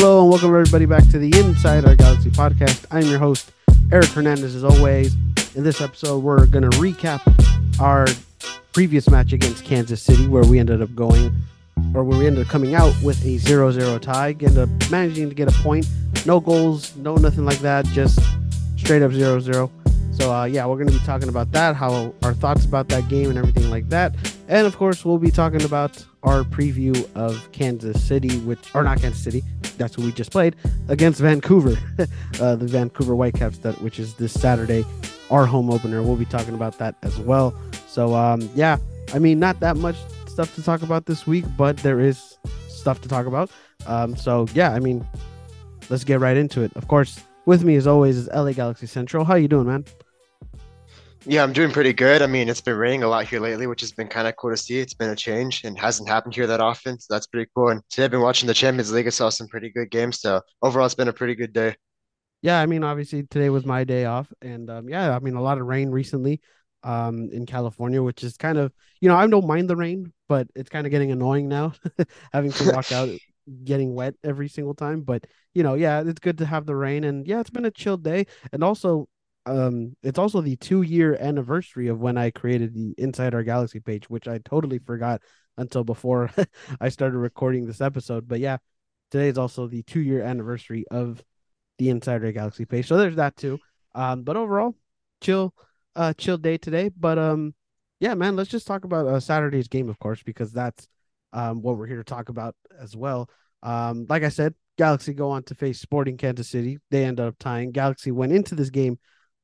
Hello and welcome everybody back to the Inside Our Galaxy podcast. I'm your host, Eric Hernandez, as always. In this episode, we're going to recap our previous match against Kansas City, where we ended up going, or where we ended up coming out with a 0 0 tie, ended up managing to get a point. No goals, no nothing like that, just straight up 0 0. So, uh, yeah, we're going to be talking about that, how our thoughts about that game and everything like that. And of course, we'll be talking about our preview of Kansas City, which, or not Kansas City, that's who we just played against Vancouver, uh, the Vancouver Whitecaps, that which is this Saturday, our home opener. We'll be talking about that as well. So, um, yeah, I mean, not that much stuff to talk about this week, but there is stuff to talk about. Um, so, yeah, I mean, let's get right into it. Of course, with me as always is LA Galaxy Central. How you doing, man? Yeah, I'm doing pretty good. I mean, it's been raining a lot here lately, which has been kind of cool to see. It's been a change and hasn't happened here that often, so that's pretty cool. And today I've been watching the Champions League. I saw some pretty good games, so overall, it's been a pretty good day. Yeah, I mean, obviously today was my day off, and um, yeah, I mean, a lot of rain recently, um, in California, which is kind of, you know, I don't mind the rain, but it's kind of getting annoying now, having to walk out getting wet every single time. But you know, yeah, it's good to have the rain, and yeah, it's been a chill day, and also um it's also the two year anniversary of when I created the Inside Our Galaxy page, which I totally forgot until before I started recording this episode. But yeah, today is also the two year anniversary of the Inside Our Galaxy page. So there's that too. Um, but overall, chill, uh, chill day today. But um, yeah, man, let's just talk about uh, Saturday's game, of course, because that's um what we're here to talk about as well. Um, like I said, Galaxy go on to face Sporting Kansas City. They end up tying. Galaxy went into this game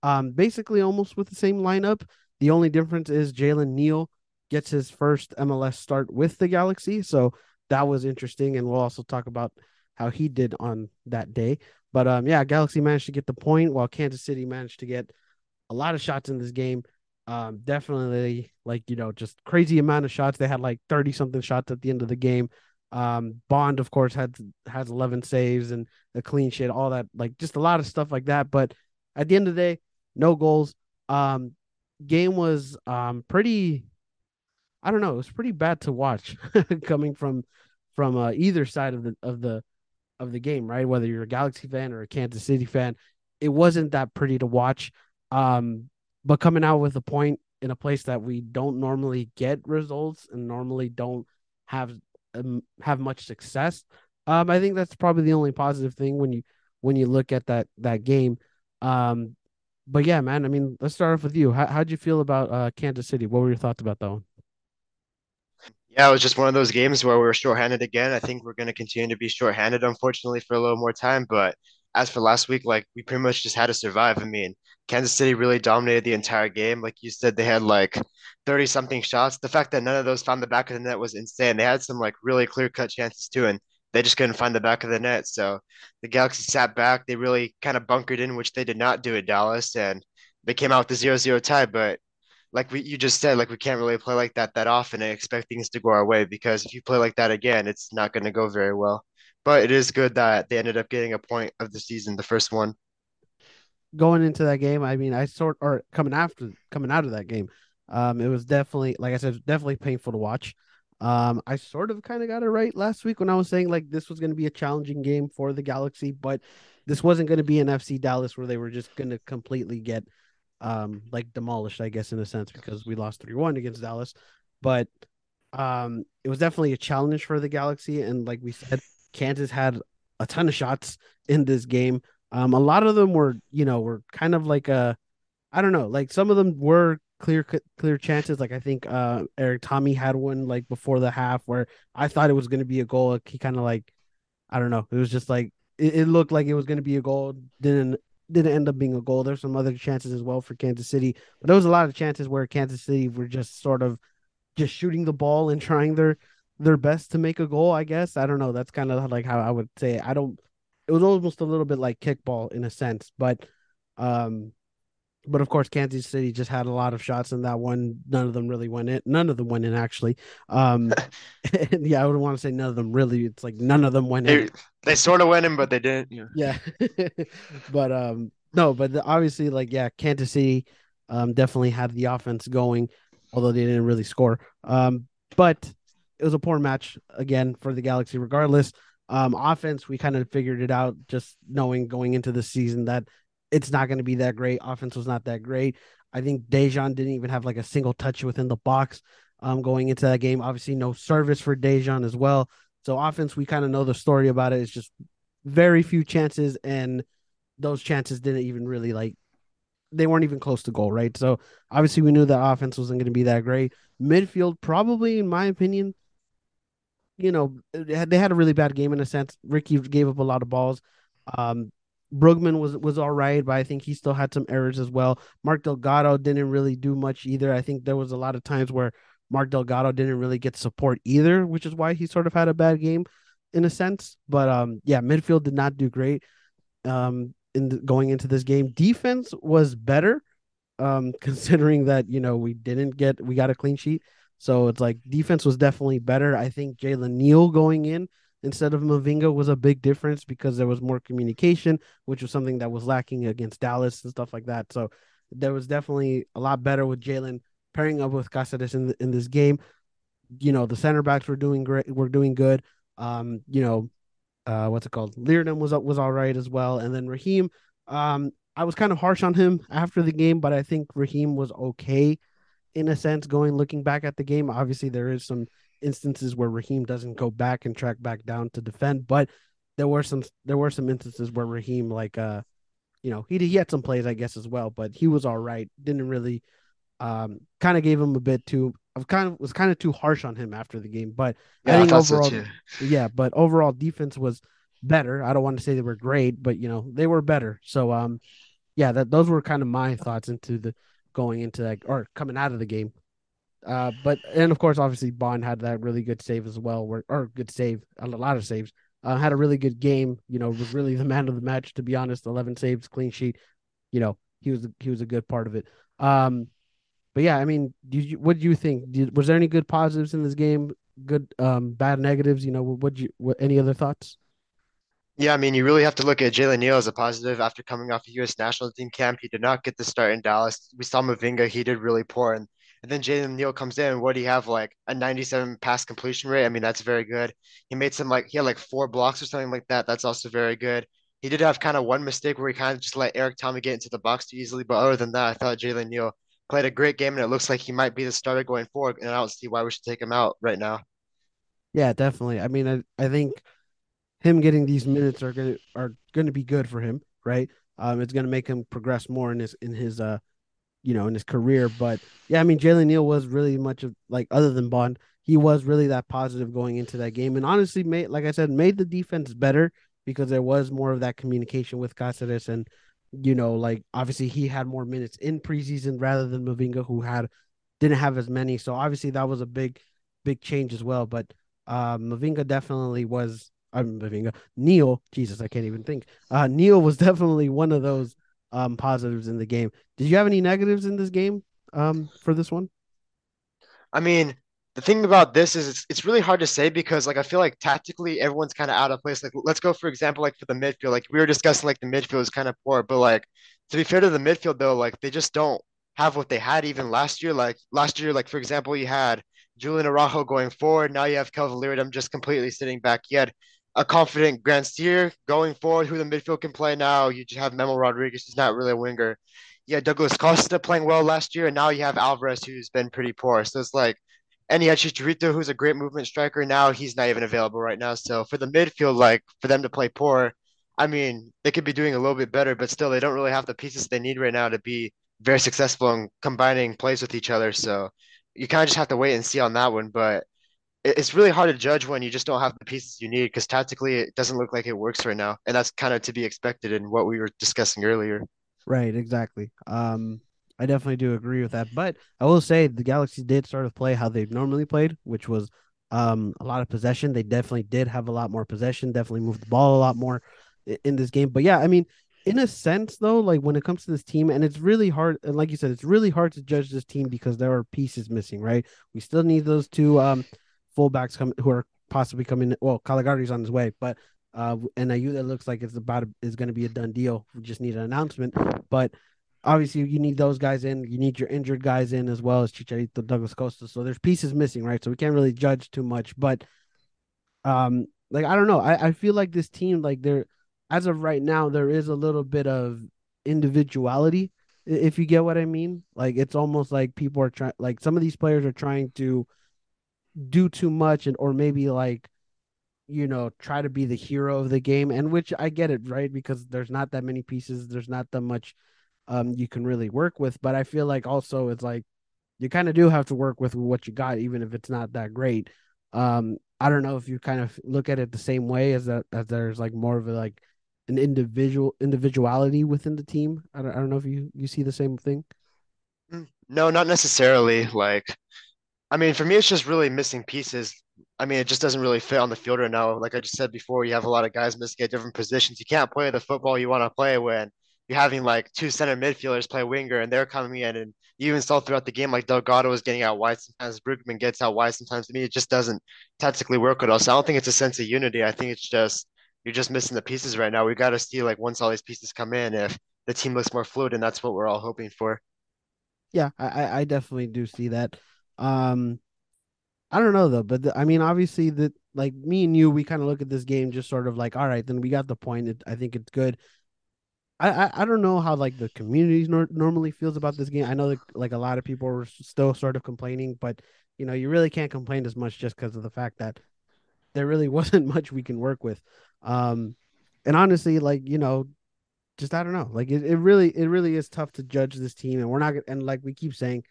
um, basically almost with the same lineup. The only difference is Jalen Neal gets his first MLS start with the Galaxy. So that was interesting. And we'll also talk about how he did on that day. But um, yeah, Galaxy managed to get the point while Kansas City managed to get a lot of shots in this game. Um, definitely like, you know, just crazy amount of shots. They had like 30 something shots at the end of the game. Um, Bond, of course, had has 11 saves and a clean sheet, all that, like just a lot of stuff like that. But at the end of the day, no goals. Um, game was um pretty. I don't know. It was pretty bad to watch coming from from uh, either side of the of the of the game, right? Whether you're a Galaxy fan or a Kansas City fan, it wasn't that pretty to watch. Um, but coming out with a point in a place that we don't normally get results and normally don't have um, have much success, um, I think that's probably the only positive thing when you when you look at that that game. Um, but yeah, man. I mean, let's start off with you. How how'd you feel about uh, Kansas City? What were your thoughts about that one? Yeah, it was just one of those games where we were shorthanded again. I think we're going to continue to be shorthanded, unfortunately, for a little more time. But as for last week, like we pretty much just had to survive. I mean, Kansas City really dominated the entire game. Like you said, they had like 30 something shots. The fact that none of those found the back of the net was insane. They had some like really clear cut chances too. And they just couldn't find the back of the net. So the Galaxy sat back. They really kind of bunkered in, which they did not do at Dallas, and they came out with the zero-zero tie. But like we, you just said, like we can't really play like that that often and expect things to go our way because if you play like that again, it's not going to go very well. But it is good that they ended up getting a point of the season, the first one. Going into that game, I mean, I sort or coming after coming out of that game, um, it was definitely like I said, definitely painful to watch. Um, I sort of kind of got it right last week when I was saying like this was going to be a challenging game for the Galaxy, but this wasn't going to be an FC Dallas where they were just going to completely get um like demolished, I guess in a sense because we lost 3-1 against Dallas, but um it was definitely a challenge for the Galaxy and like we said Kansas had a ton of shots in this game. Um a lot of them were, you know, were kind of like a I don't know, like some of them were clear clear chances. Like I think uh Erik Thommy had one like before the half where I thought it was going to be a goal. He kind of like I don't know. It was just like it, it looked like it was going to be a goal. Didn't didn't end up being a goal. There's some other chances as well for Kansas City, but there was a lot of chances where Kansas City were just sort of just shooting the ball and trying their their best to make a goal. I guess I don't know. That's kind of like how I would say. It. I don't. It was almost a little bit like kickball in a sense, but um but of course, Kansas City just had a lot of shots in that one. None of them really went in. None of them went in actually. Um, yeah, I would want to say none of them really. It's like none of them went they, in. They sort of went in, but they didn't. Yeah. Yeah, but um, no, but the, obviously, like yeah, Kansas City, um, definitely had the offense going, although they didn't really score. Um, but it was a poor match again for the Galaxy. Regardless, Um, offense, we kind of figured it out just knowing going into the season that it's not going to be that great. Offense was not that great. I think Dejan didn't even have like a single touch within the box um, going into that game. Obviously, no service for Dejan as well. So offense, we kind of know the story about it. It's just very few chances, and those chances didn't even really like they weren't even close to goal, right? So obviously we knew that offense wasn't going to be that great. Midfield, probably in my opinion, you know, they had a really bad game in a sense. Ricky gave up a lot of balls. Um, Brugman was was all right, but I think he still had some errors as well. Mark Delgado didn't really do much either. I think there was a lot of times where Mark Delgado didn't really get support either, which is why he sort of had a bad game in a sense. But um, yeah, midfield did not do great um, in the, going into this game. Defense was better, um, considering that you know we didn't get we got a clean sheet, so it's like defense was definitely better. I think Jalen Neal going in instead of Mavinga was a big difference because there was more communication, which was something that was lacking against Dallas and stuff like that. So there was definitely a lot better with Jalen pairing up with Cáceres in in this game. You know, the center backs were doing great, were doing good. Um, you know, uh, what's it called? Leerdam was was all right as well, and then Raheem. Um, I was kind of harsh on him after the game, but I think Raheem was okay in a sense. Going looking back at the game, obviously there is some instances where Raheem doesn't go back and track back down to defend, but there were some there were some instances where Raheem like uh you know he he had some plays I guess as well, but he was all right. Didn't really um kind of gave him a bit too I was kind of was kind of too harsh on him after the game, but yeah, I think I overall, so yeah, but overall defense was better. I don't want to say they were great, but you know they were better. So um, yeah, that those were kind of my thoughts into the going into that or coming out of the game. Uh, but and of course, obviously Bond had that really good save as well, where or good save, a lot of saves. Uh, had a really good game. You know, was really the man of the match. To be honest, eleven saves, clean sheet. You know, he was he was a good part of it. Um, but yeah, I mean, did you, what do you think? Did, was there any good positives in this game? Good, um, bad negatives? You know, what would you, what, any other thoughts? Yeah, I mean, you really have to look at Jalen Neal as a positive after coming off a U.S. national team camp. He did not get the start in Dallas. We saw Mavinga; he did really poor, and and then Jalen Neal comes in. What do you have? Like a 97 pass completion rate. I mean, that's very good. He made some like he had like four blocks or something like that. That's also very good. He did have kind of one mistake where he kind of just let Erik Thommy get into the box too easily, but other than that, I thought Jalen Neal played a great game, and it looks like he might be the starter going forward. And I don't see why we should take him out right now. Yeah, definitely. I mean, I, I think him getting these minutes are gonna are gonna be good for him, right? Um, it's gonna make him progress more in his in his uh, you know, in his career. But yeah, I mean, Jalen Neal was really much of like other than Bond, he was really that positive going into that game, and honestly, made like I said, made the defense better because there was more of that communication with Cáceres and you know, like obviously he had more minutes in preseason rather than Mavinga, who had didn't have as many. So obviously that was a big, big change as well. But uh, Mavinga definitely was. I'm Mavinga. Neal, Jesus, I can't even think. Uh, Neal was definitely one of those um, positives in the game. Did you have any negatives in this game um, for this one? I mean, the thing about this is it's, it's really hard to say because like I feel like tactically everyone's kind of out of place. Like let's go for example like for the midfield. Like we were discussing like the midfield is kind of poor, but like to be fair to the midfield though, like they just don't have what they had even last year. Like last year, like for example, you had Julian Araujo going forward. Now you have Kelvin Leerdam just completely sitting back. You had a confident Grandsir going forward, who the midfield can play now. You just have Memo Rodriguez, who's not really a winger. Yeah, Douglas Costa playing well last year, and now you have Alvarez, who's been pretty poor. So it's like and he had Chicharito, who's a great movement striker. Now he's not even available right now. So for the midfield, like for them to play poor, I mean, they could be doing a little bit better, but still, they don't really have the pieces they need right now to be very successful in combining plays with each other. So you kind of just have to wait and see on that one. But it's really hard to judge when you just don't have the pieces you need because tactically it doesn't look like it works right now, and that's kind of to be expected in what we were discussing earlier. Right, exactly. Um, I definitely do agree with that. But I will say the Galaxy did sort of play how they've normally played, which was um, a lot of possession. They definitely did have a lot more possession, definitely moved the ball a lot more in this game. But yeah, I mean, in a sense, though, like when it comes to this team, and it's really hard, and like you said, it's really hard to judge this team because there are pieces missing, right? We still need those two um, fullbacks come who are possibly coming. Well, Calegari's on his way, but uh, and Ayu that looks like it's about is going to be a done deal. We just need an announcement, but obviously you need those guys in. You need your injured guys in as well as Chicharito, Douglas Costa. So there's pieces missing, right? So we can't really judge too much. But um, like I don't know. I, I feel like this team, like there as of right now, there is a little bit of individuality, if you get what I mean. Like it's almost like people are trying like some of these players are trying to do too much and or maybe like you know try to be the hero of the game and which i get it right? Because there's not that many pieces there's not that much um you can really work with but i feel like also it's like you kind of do have to work with what you got even if it's not that great. Um i don't know if you kind of look at it the same way as that as there's like more of a like an individual individuality within the team. I don't, I don't know if you you see the same thing. Mm, No, not necessarily. Like, I mean, for me, it's just really missing pieces. I mean, it just doesn't really fit on the field right now. Like I just said before, you have a lot of guys missing at different positions. You can't play the football you want to play when you're having like two center midfielders play winger and they're coming in and you even saw throughout the game like Delgado was getting out wide sometimes. Brugman gets out wide sometimes. To me it just doesn't tactically work at all. So I don't think it's a sense of unity. I think it's just you're just missing the pieces right now. We got to see like once all these pieces come in if the team looks more fluid and that's what we're all hoping for. Yeah i i definitely do see that um I don't know though, but the, I mean, obviously, that like me and you, we kind of look at this game just sort of like, all right, then we got the point. It, I think it's good. I, I, I don't know how like the community nor- normally feels about this game. I know that like a lot of people are still sort of complaining, but you know, you really can't complain as much just because of the fact that there really wasn't much we can work with. Um, and honestly, like you know, just I don't know, like it, it really it really is tough to judge this team, and we're not and like we keep saying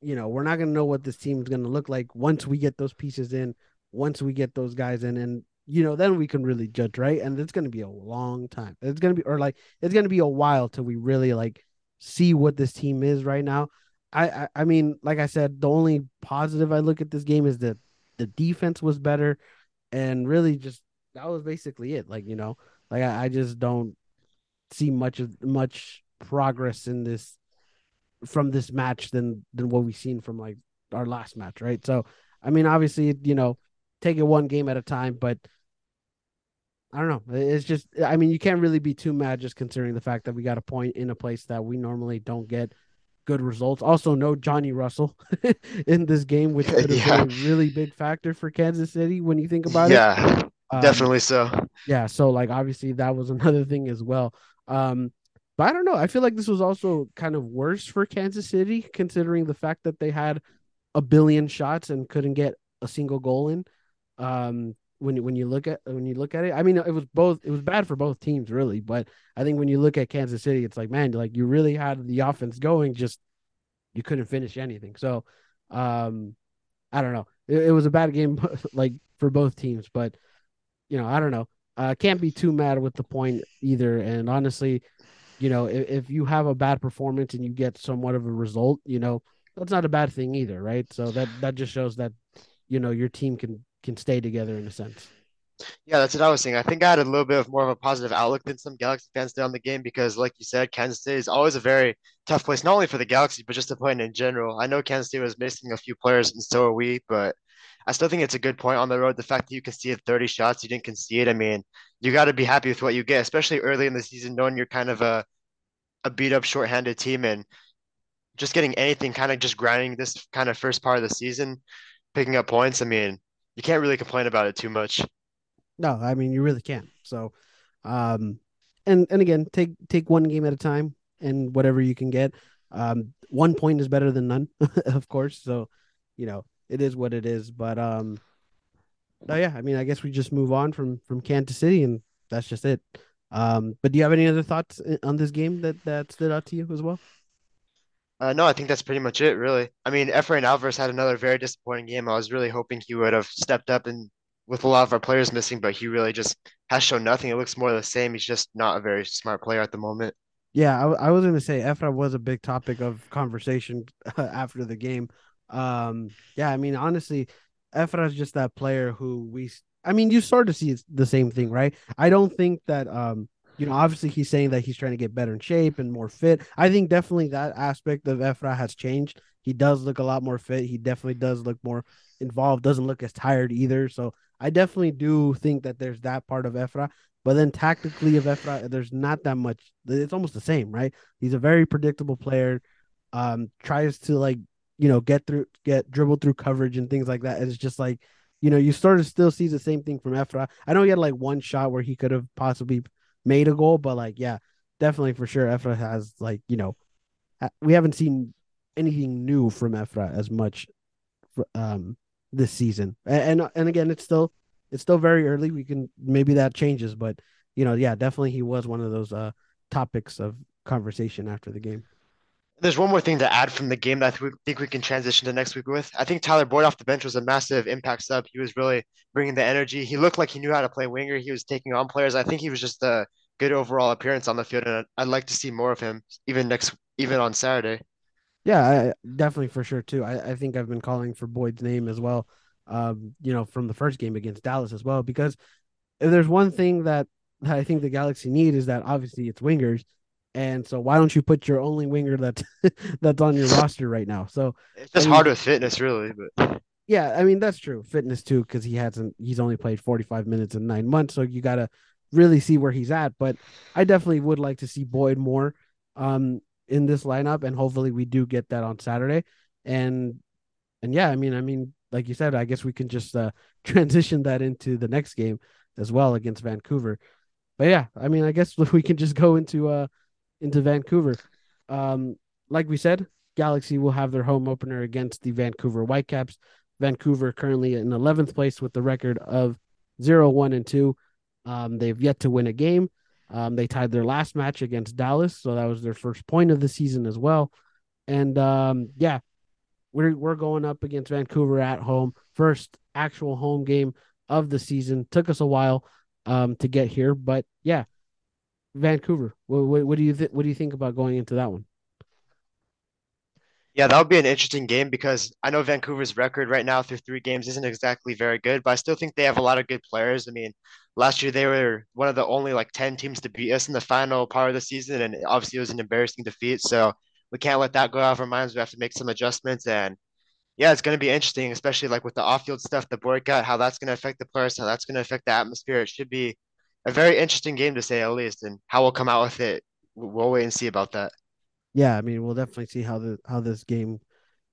you know, we're not going to know what this team is going to look like once we get those pieces in, once we get those guys in. And, you know, then we can really judge, right? And it's going to be a long time. It's going to be, or like, it's going to be a while till we really like see what this team is right now. I, I, I mean, like I said, the only positive I look at this game is that the defense was better and really just that was basically it. Like, you know, like I, I just don't see much of much progress in this from this match than than what we've seen from like our last match, right? So, I mean, obviously, you know, take it one game at a time, but I don't know. It's just, I mean, you can't really be too mad just considering the fact that we got a point in a place that we normally don't get good results. Also, no Johnny Russell in this game, which could have yeah been a really big factor for Kansas City when you think about it. yeah Um, definitely so yeah, so like obviously that was another thing as well. Um, but I don't know. I feel like this was also kind of worse for Kansas City, considering the fact that they had a billion shots and couldn't get a single goal in. Um, when when you look at when you look at it, I mean, it was both. It was bad for both teams, really. But I think when you look at Kansas City, it's like, man, like you really had the offense going, just you couldn't finish anything. So, um, I don't know. It, it was a bad game, like for both teams. But you know, I don't know. I uh, can't be too mad with the point either. And honestly, you know, if, if you have a bad performance and you get somewhat of a result, you know, that's not a bad thing either, right? So that that just shows that, you know, your team can can stay together in a sense. Yeah, that's what I was saying. I think I had a little bit of more of a positive outlook than some Galaxy fans did on the game because, like you said, Kansas City is always a very tough place, not only for the Galaxy, but just the point in general. I know Kansas City was missing a few players, and so are we, but I still think it's a good point on the road. The fact that you conceded 30 shots, you didn't concede. It. I mean, you got to be happy with what you get, especially early in the season, knowing you're kind of a, a beat up, short-handed team and just getting anything, kind of just grinding this kind of first part of the season, picking up points. I mean, you can't really complain about it too much. No, I mean you really can't. So, um, and and again, take take one game at a time and whatever you can get. Um, one point is better than none, of course. So, you know, it is what it is. But um, oh yeah, I mean, I guess we just move on from from Kansas City, and that's just it. Um, but do you have any other thoughts uh, on this game that that stood out to you as well? Uh, no, I think that's pretty much it, really. I mean, Efrain Alvarez had another very disappointing game. I was really hoping he would have stepped up and with a lot of our players missing, but he really just has shown nothing. It looks more the same. He's just not a very smart player at the moment. Yeah, I, I was going to say Efra was a big topic of conversation after the game. Um, yeah, I mean, honestly, Efra is just that player who we, I mean, you start to see the same thing, right? I don't think that, um, you know, obviously he's saying that he's trying to get better in shape and more fit. I think definitely that aspect of Efra has changed. He does look a lot more fit. He definitely does look more involved, doesn't look as tired either. So I definitely do think that there's that part of Efra. But then tactically of Efra, there's not that much. It's almost the same, right? He's a very predictable player. Um, tries to like you know get through, get dribble through coverage and things like that. And it's just like you know, you sort of still see the same thing from Efra. I know he had like one shot where he could have possibly made a goal, but like, yeah, definitely for sure. Efra has like, you know, we haven't seen anything new from Efra as much um this season. And, and and again, it's still it's still very early. We can maybe that changes, but you know, yeah, definitely he was one of those uh topics of conversation after the game. There's one more thing to add from the game that I think we can transition to next week with. I think Tyler Boyd off the bench was a massive impact sub. He was really bringing the energy. He looked like he knew how to play winger. He was taking on players. I think he was just a good overall appearance on the field, and I'd like to see more of him even next, even on Saturday. Yeah, I, definitely for sure too. I, I think I've been calling for Boyd's name as well. Um, you know, from the first game against Dallas as well, because if there's one thing that I think the Galaxy need is that obviously it's wingers, and so why don't you put your only winger that's that's on your roster right now? So it's just I mean, hard with fitness, really. But yeah, I mean that's true. Fitness too, because he hasn't he's only played 45 minutes in nine months, so you gotta really see where he's at. But I definitely would like to see Boyd more um in this lineup, and hopefully we do get that on Saturday. And and yeah, I mean, I mean, like you said, I guess we can just uh, transition that into the next game as well against Vancouver. But yeah, I mean, I guess we can just go into uh into Vancouver. Um, like we said, Galaxy will have their home opener against the Vancouver Whitecaps. Vancouver currently in 11th place with the record of 0 1 and 2. Um, they've yet to win a game. Um, they tied their last match against Dallas, so that was their first point of the season as well. And um, yeah, we're we're going up against Vancouver at home. First actual home game of the season. Took us a while um, to get here, but yeah, Vancouver. What, what, what do you th- what do you think about going into that one? Yeah, that would be an interesting game because I know Vancouver's record right now through three games isn't exactly very good, but I still think they have a lot of good players. I mean, last year they were one of the only like 10 teams to beat us in the final part of the season, and obviously it was an embarrassing defeat. So we can't let that go out of our minds. We have to make some adjustments. And yeah, it's going to be interesting, especially like with the off field stuff, the boycott, how that's going to affect the players, how that's going to affect the atmosphere. It should be a very interesting game to say at least, and how we'll come out with it. We'll wait and see about that. Yeah, I mean, we'll definitely see how the how this game.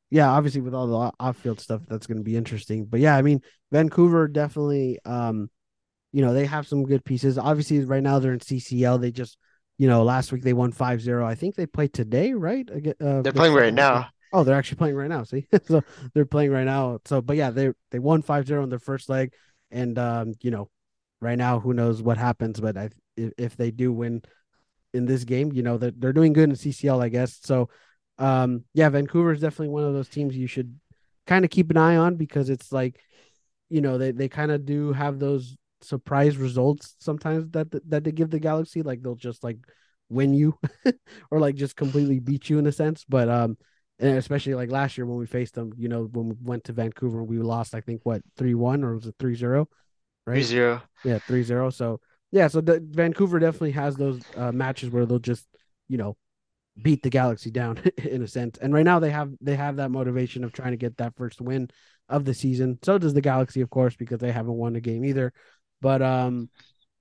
Yeah, obviously with all the off field stuff, that's going to be interesting. But yeah, I mean, Vancouver definitely, um, you know, they have some good pieces. Obviously, right now they're in CCL. They just, you know, last week they won 5-0. I think they played today, right? Uh, they're playing right now. Oh, they're actually playing right now. See, so they're playing right now. So, but yeah, they they won 5-0 in their first leg, and um, you know, right now, who knows what happens? But I, if, if they do win in this game, you know, they're, they're doing good in CCL, I guess. So, um, yeah, Vancouver is definitely one of those teams you should kind of keep an eye on because it's like, you know, they, they kind of do have those surprise results sometimes that that they give the Galaxy. Like they'll just like win you or like just completely beat you in a sense. But um, and especially like last year when we faced them, you know, when we went to Vancouver, we lost I think what three one or was it three zero? Right? Three zero. Yeah, three zero. So yeah, so the, Vancouver definitely has those uh, matches where they'll just you know beat the Galaxy down in a sense. And right now they have they have that motivation of trying to get that first win of the season. So does the Galaxy, of course, because they haven't won a game either. But um,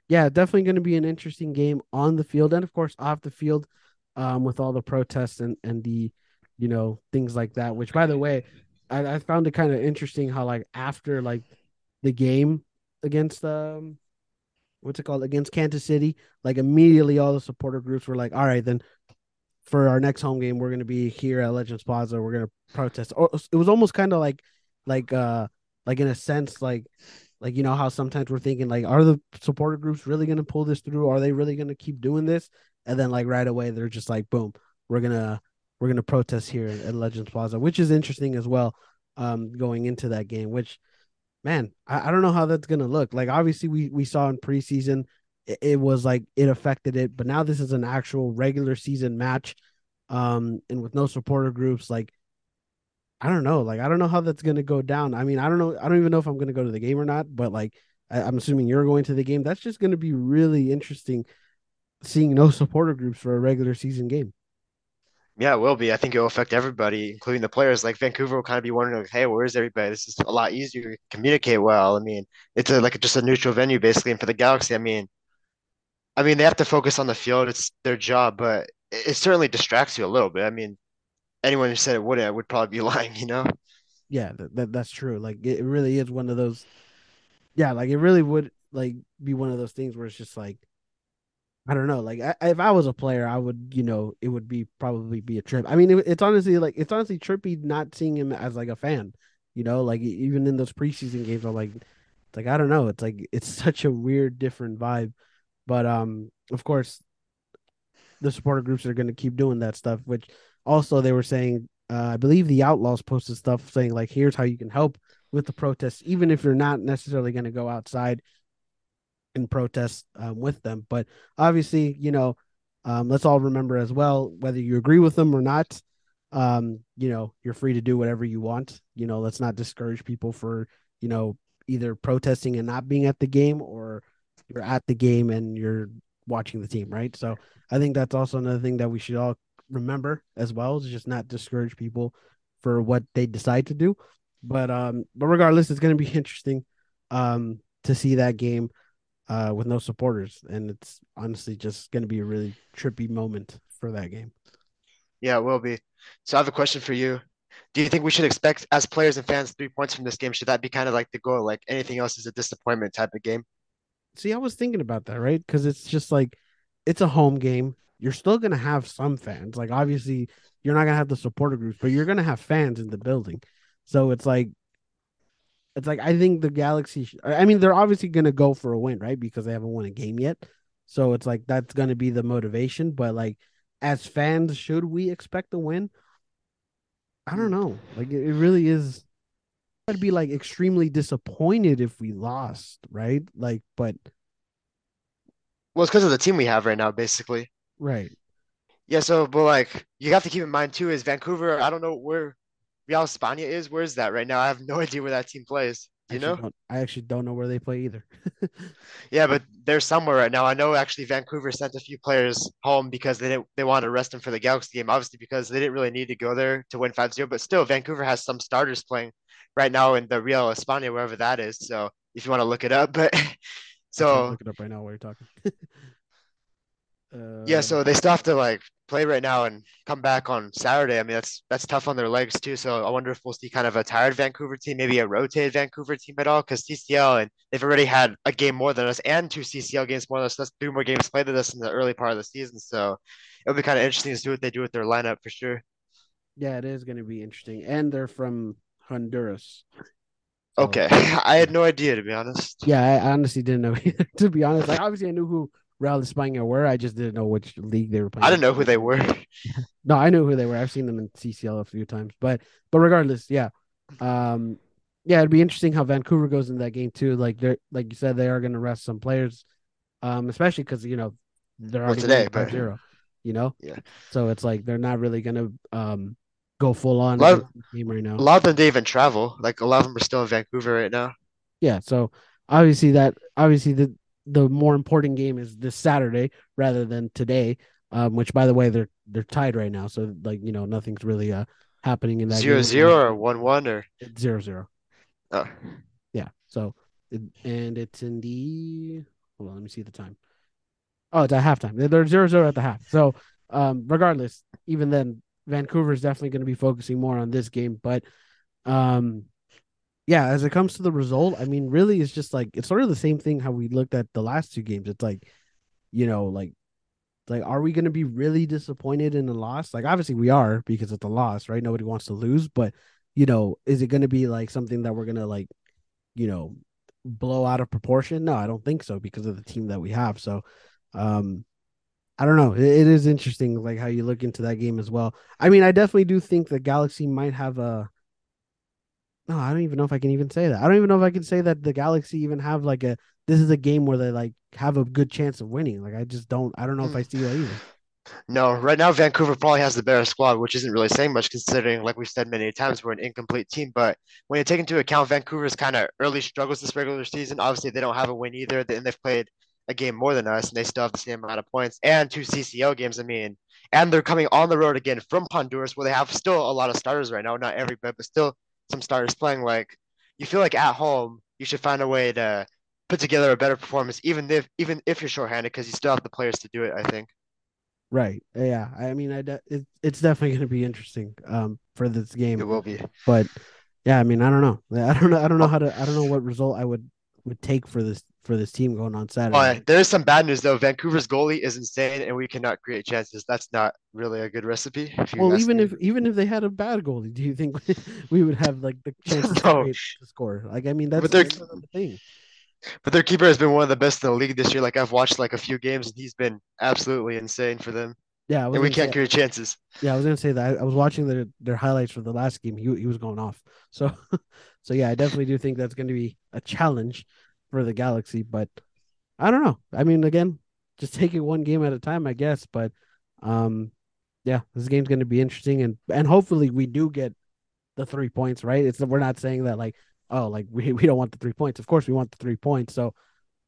yeah, definitely going to be an interesting game on the field and of course off the field, um, with all the protests and and the you know things like that. Which by the way, I, I found it kind of interesting how like after like the game against um what's it called against Kansas City, like immediately all the supporter groups were like, all right, then for our next home game, we're gonna be here at Legends Plaza. We're gonna protest. Or it was almost kind of like, like, uh, like in a sense, like, like you know how sometimes we're thinking like, are the supporter groups really gonna pull this through? Are they really gonna keep doing this? And then like right away, they're just like, boom, we're gonna we're gonna protest here at Legends Plaza, which is interesting as well. Um, going into that game, which man, I, I don't know how that's gonna look. Like obviously we we saw in preseason it, it was like it affected it, but now this is an actual regular season match. Um, and with no supporter groups, like I don't know, like I don't know how that's gonna go down. I mean, I don't know, I don't even know if I'm gonna go to the game or not, but like I, I'm assuming you're going to the game. That's just gonna be really interesting seeing no supporter groups for a regular season game. Yeah, it will be. I think it will affect everybody, including the players. Like Vancouver will kind of be wondering, "Hey, where's everybody? This is a lot easier to communicate well." I mean, it's a, like just a neutral venue basically. And for the Galaxy, I mean, I mean they have to focus on the field. It's their job, but it, it certainly distracts you a little bit. I mean, anyone who said it wouldn't would probably be lying, you know. Yeah, that, that that's true. Like it really is one of those. Yeah, like it really would like be one of those things where it's just like I don't know. Like I, if I was a player, I would, you know, it would be probably be a trip. I mean, it, it's honestly like it's honestly trippy not seeing him as like a fan. You know, like even in those preseason games, I'm like, it's like I don't know. It's like it's such a weird, different vibe. But um, of course, the supporter groups are going to keep doing that stuff. Which also they were saying, uh, I believe the Outlaws posted stuff saying like, here's how you can help with the protests, even if you're not necessarily going to go outside and protest um, with them. But obviously, you know, um, let's all remember as well, whether you agree with them or not, um, you know, you're free to do whatever you want. You know, let's not discourage people for, you know, either protesting and not being at the game or you're at the game and you're watching the team, right? So I think that's also another thing that we should all remember as well is just not discourage people for what they decide to do. But um, but regardless, it's going to be interesting um to see that game uh with no supporters, and it's honestly just going to be a really trippy moment for that game. Yeah, it will be. So I have a question for you. Do you think we should expect, as players and fans, three points from this game? Should that be kind of like the goal? Like anything else is a disappointment type of game? See, I was thinking about that, right? Because it's just like it's a home game. You're still gonna have some fans. Like obviously, you're not gonna have the supporter groups, but you're gonna have fans in the building. So it's like, it's like I think the Galaxy. I mean, they're obviously gonna go for a win, right? Because they haven't won a game yet. So it's like that's gonna be the motivation. But like, as fans, should we expect a win? I don't know. Like it, it really is. I'd be like extremely disappointed if we lost, right? Like, but Well, it's because of the team we have right now, basically. right. Yeah, so but like you have to keep in mind too is Vancouver. I don't know where Real España is. Where is that right now? I have no idea where that team plays. You know? I actually don't know where they play either. Yeah, but they're somewhere right now. I know actually Vancouver sent a few players home because they didn't they wanted to rest them for the Galaxy game, obviously because they didn't really need to go there to win 5-0, but still Vancouver has some starters playing right now in the Real España, wherever that is. So if you want to look it up, but so look it up right now while you're talking. Yeah, uh, so they still have to like play right now and come back on Saturday. I mean, that's that's tough on their legs too. So I wonder if we'll see kind of a tired Vancouver team, maybe a rotated Vancouver team at all, because CCL and they've already had a game more than us and two CCL games more than us. That's three more games played than us in the early part of the season. So it'll be kind of interesting to see what they do with their lineup for sure. yeah, it is going to be interesting, and they're from Honduras. So Okay, I had no idea to be honest. yeah, I I honestly didn't know either. To be honest, like obviously I knew who Real España were. I just didn't know which league they were playing. I didn't know who they were. No, I knew who they were. I've seen them in CCL a few times, but but regardless, yeah, um, yeah, it'd be interesting how Vancouver goes in that game too. Like they're like you said, they are going to rest some players, um, especially because you know they're Well, today, but zero, you know, yeah, so it's like they're not really going to um go full on a lot team right a lot of them didn't even travel. Like a lot of them are still in Vancouver right now. Yeah, so obviously that obviously the the more important game is this Saturday rather than today. Um, which by the way they're they're tied right now, so like you know nothing's really uh happening in that Zero game. zero or one one or zero zero. oh, Yeah. So it, and it's in the hold on, let me see the time. Oh, it's at halftime. They're they're zero zero at the half. So um regardless, even then Vancouver is definitely going to be focusing more on this game. But um yeah, as it comes to the result, I mean, really it's just like it's sort of the same thing how we looked at the last two games. It's like, you know, like like are we going to be really disappointed in the loss? Like obviously we are because it's a loss, right? Nobody wants to lose, but you know, is it going to be like something that we're going to like you know, blow out of proportion? No, I don't think so because of the team that we have. So, um, I don't know. It, it is interesting, like how you look into that game as well. I mean, I definitely do think the Galaxy might have a. No, I don't even know if I can even say that. I don't even know if I can say that the Galaxy even have like a. This is a game where they like have a good chance of winning. Like I just don't. I don't know if I see that either. No, right now Vancouver probably has the better squad, which isn't really saying much considering, like we've said many times, we're an incomplete team. But when you take into account Vancouver's kind of early struggles this regular season, obviously they don't have a win either, and they've played a game more than us, and they still have the same amount of points and two CCL games. I mean, and they're coming on the road again from Honduras, where they have still a lot of starters right now, not everybody, but still some starters playing. Like you feel like at home, you should find a way to put together a better performance, even if even if you're shorthanded, because you still have the players to do it. I think Right. Yeah. I mean, I de- it, it's definitely going to be interesting um for this game. it will be. but yeah, I mean, I don't know. I don't know. I don't know how to. I don't know what result I would would take for this for this team going on Saturday. Well, there is some bad news though. Vancouver's goalie is insane, and we cannot create chances. That's not really a good recipe. Well, even me. if even if they had a bad goalie, do you think we would have like the chance no. to score? Like, I mean, that's, that's the thing. But their keeper has been one of the best in the league this year. Like I've watched like a few games, and he's been absolutely insane for them. Yeah, and we can't say, create chances. Yeah, I was gonna say that. I was watching their their highlights for the last game. He he was going off. So, so yeah, I definitely do think that's going to be a challenge for the Galaxy. But I don't know. I mean, again, just take it one game at a time, I guess. But um, yeah, this game's going to be interesting, and and hopefully we do get the three points. Right? It's we're not saying that like oh like we we don't want the three points. Of course we want the three points. So,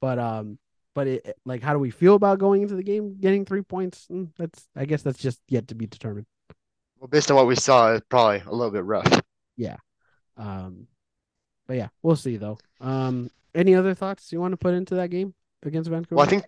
but um, but it, like, how do we feel about going into the game, getting three points? Mm, that's, I guess, that's just yet to be determined. Well, based on what we saw, it's probably a little bit rough. Yeah. Um, but yeah, we'll see though. Um, any other thoughts you want to put into that game against Vancouver? Well, I think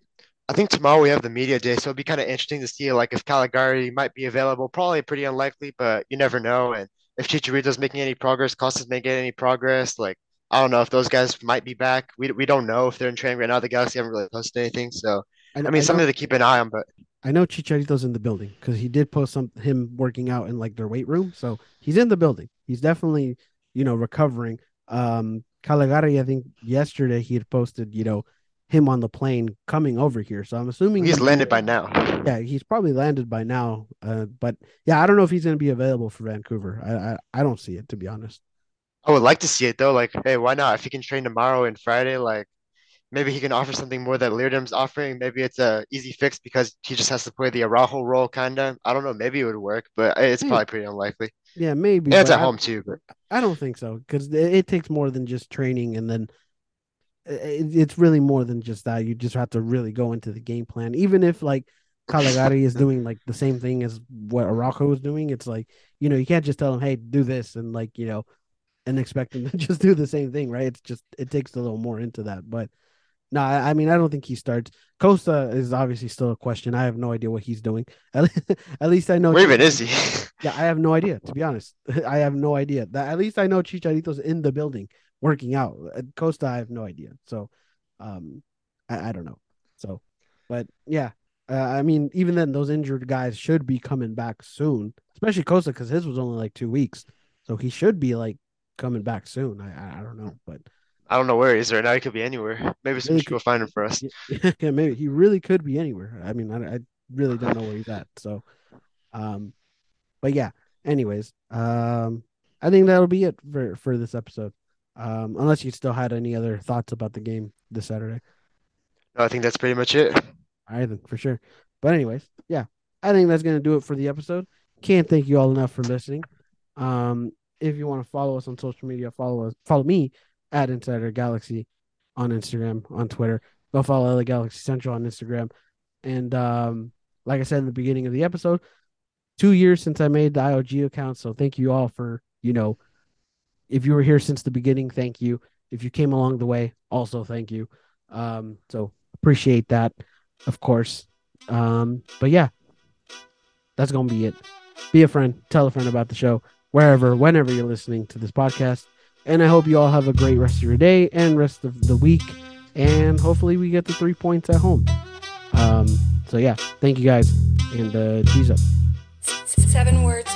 I think tomorrow we have the media day, so it'd be kind of interesting to see like if Calegari might be available. Probably pretty unlikely, but you never know. And if Chicharito's making any progress, Costas may get any progress. Like I don't know if those guys might be back. We, we don't know if they're in training right now. The Galaxy haven't really posted anything, so I, I mean I something to keep an eye on. But I know Chicharito's in the building because he did post some him working out in like their weight room, so he's in the building. He's definitely you know recovering. Um, Calegari, I think yesterday he had posted you know him on the plane coming over here, so I'm assuming he's, landed by now. Yeah, he's probably landed by now. Uh, but yeah, I don't know if he's going to be available for Vancouver. I, I I don't see it to be honest. I would like to see it though. Like, hey, why not? If he can train tomorrow and Friday, like maybe he can offer something more that Leerdam's offering. Maybe it's a easy fix because he just has to play the Araujo role, kind of. I don't know. Maybe it would work, but it's maybe. probably pretty unlikely. Yeah, maybe. It's at I, home too, but I don't think so because it, it, takes more than just training, and then uh, it, it's really more than just that. You just have to really go into the game plan, even if like. Calegari is doing like the same thing as what Araujo is doing. It's like, you know, you can't just tell him, hey, do this and like, you know, and expect them to just do the same thing, right? It's just it takes a little more into that. But no, I, I mean I don't think he starts. Costa is obviously still a question. I have no idea what he's doing. At, least, at least I know. Where even is he? yeah, I have no idea. To be honest, I have no idea. That at least I know Chicharito's in the building working out. Costa, I have no idea. So, um, I, I don't know. So, but yeah, uh, I mean, even then, those injured guys should be coming back soon, especially Costa because his was only like two weeks, so he should be like coming back soon. I I don't know, but I don't know where he is right now. He could be anywhere. Maybe some people find him for us. Yeah, maybe he really could be anywhere. I mean, I, I really don't know where he's at. So, um, but yeah. Anyways, um, I think that'll be it for for this episode. Um, unless you still had any other thoughts about the game this Saturday. No, I think that's pretty much it. All right, then for sure. But anyways, yeah, I think that's gonna do it for the episode. Can't thank you all enough for listening. Um, if you want to follow us on social media, follow us, follow me at Inside Our Galaxy on Instagram, on Twitter. Go follow LA Galaxy Central on Instagram. And um, like I said in the beginning of the episode, two years since I made the IOG account. So thank you all for, you know, if you were here since the beginning, thank you. If you came along the way, also thank you. Um, so appreciate that, of course. Um, but yeah, that's gonna be it. Be a friend, tell a friend about the show wherever, whenever you're listening to this podcast. And I hope you all have a great rest of your day and rest of the week. And hopefully we get the three points at home. Um, so yeah, thank you guys and uh, cheese up. Seven words.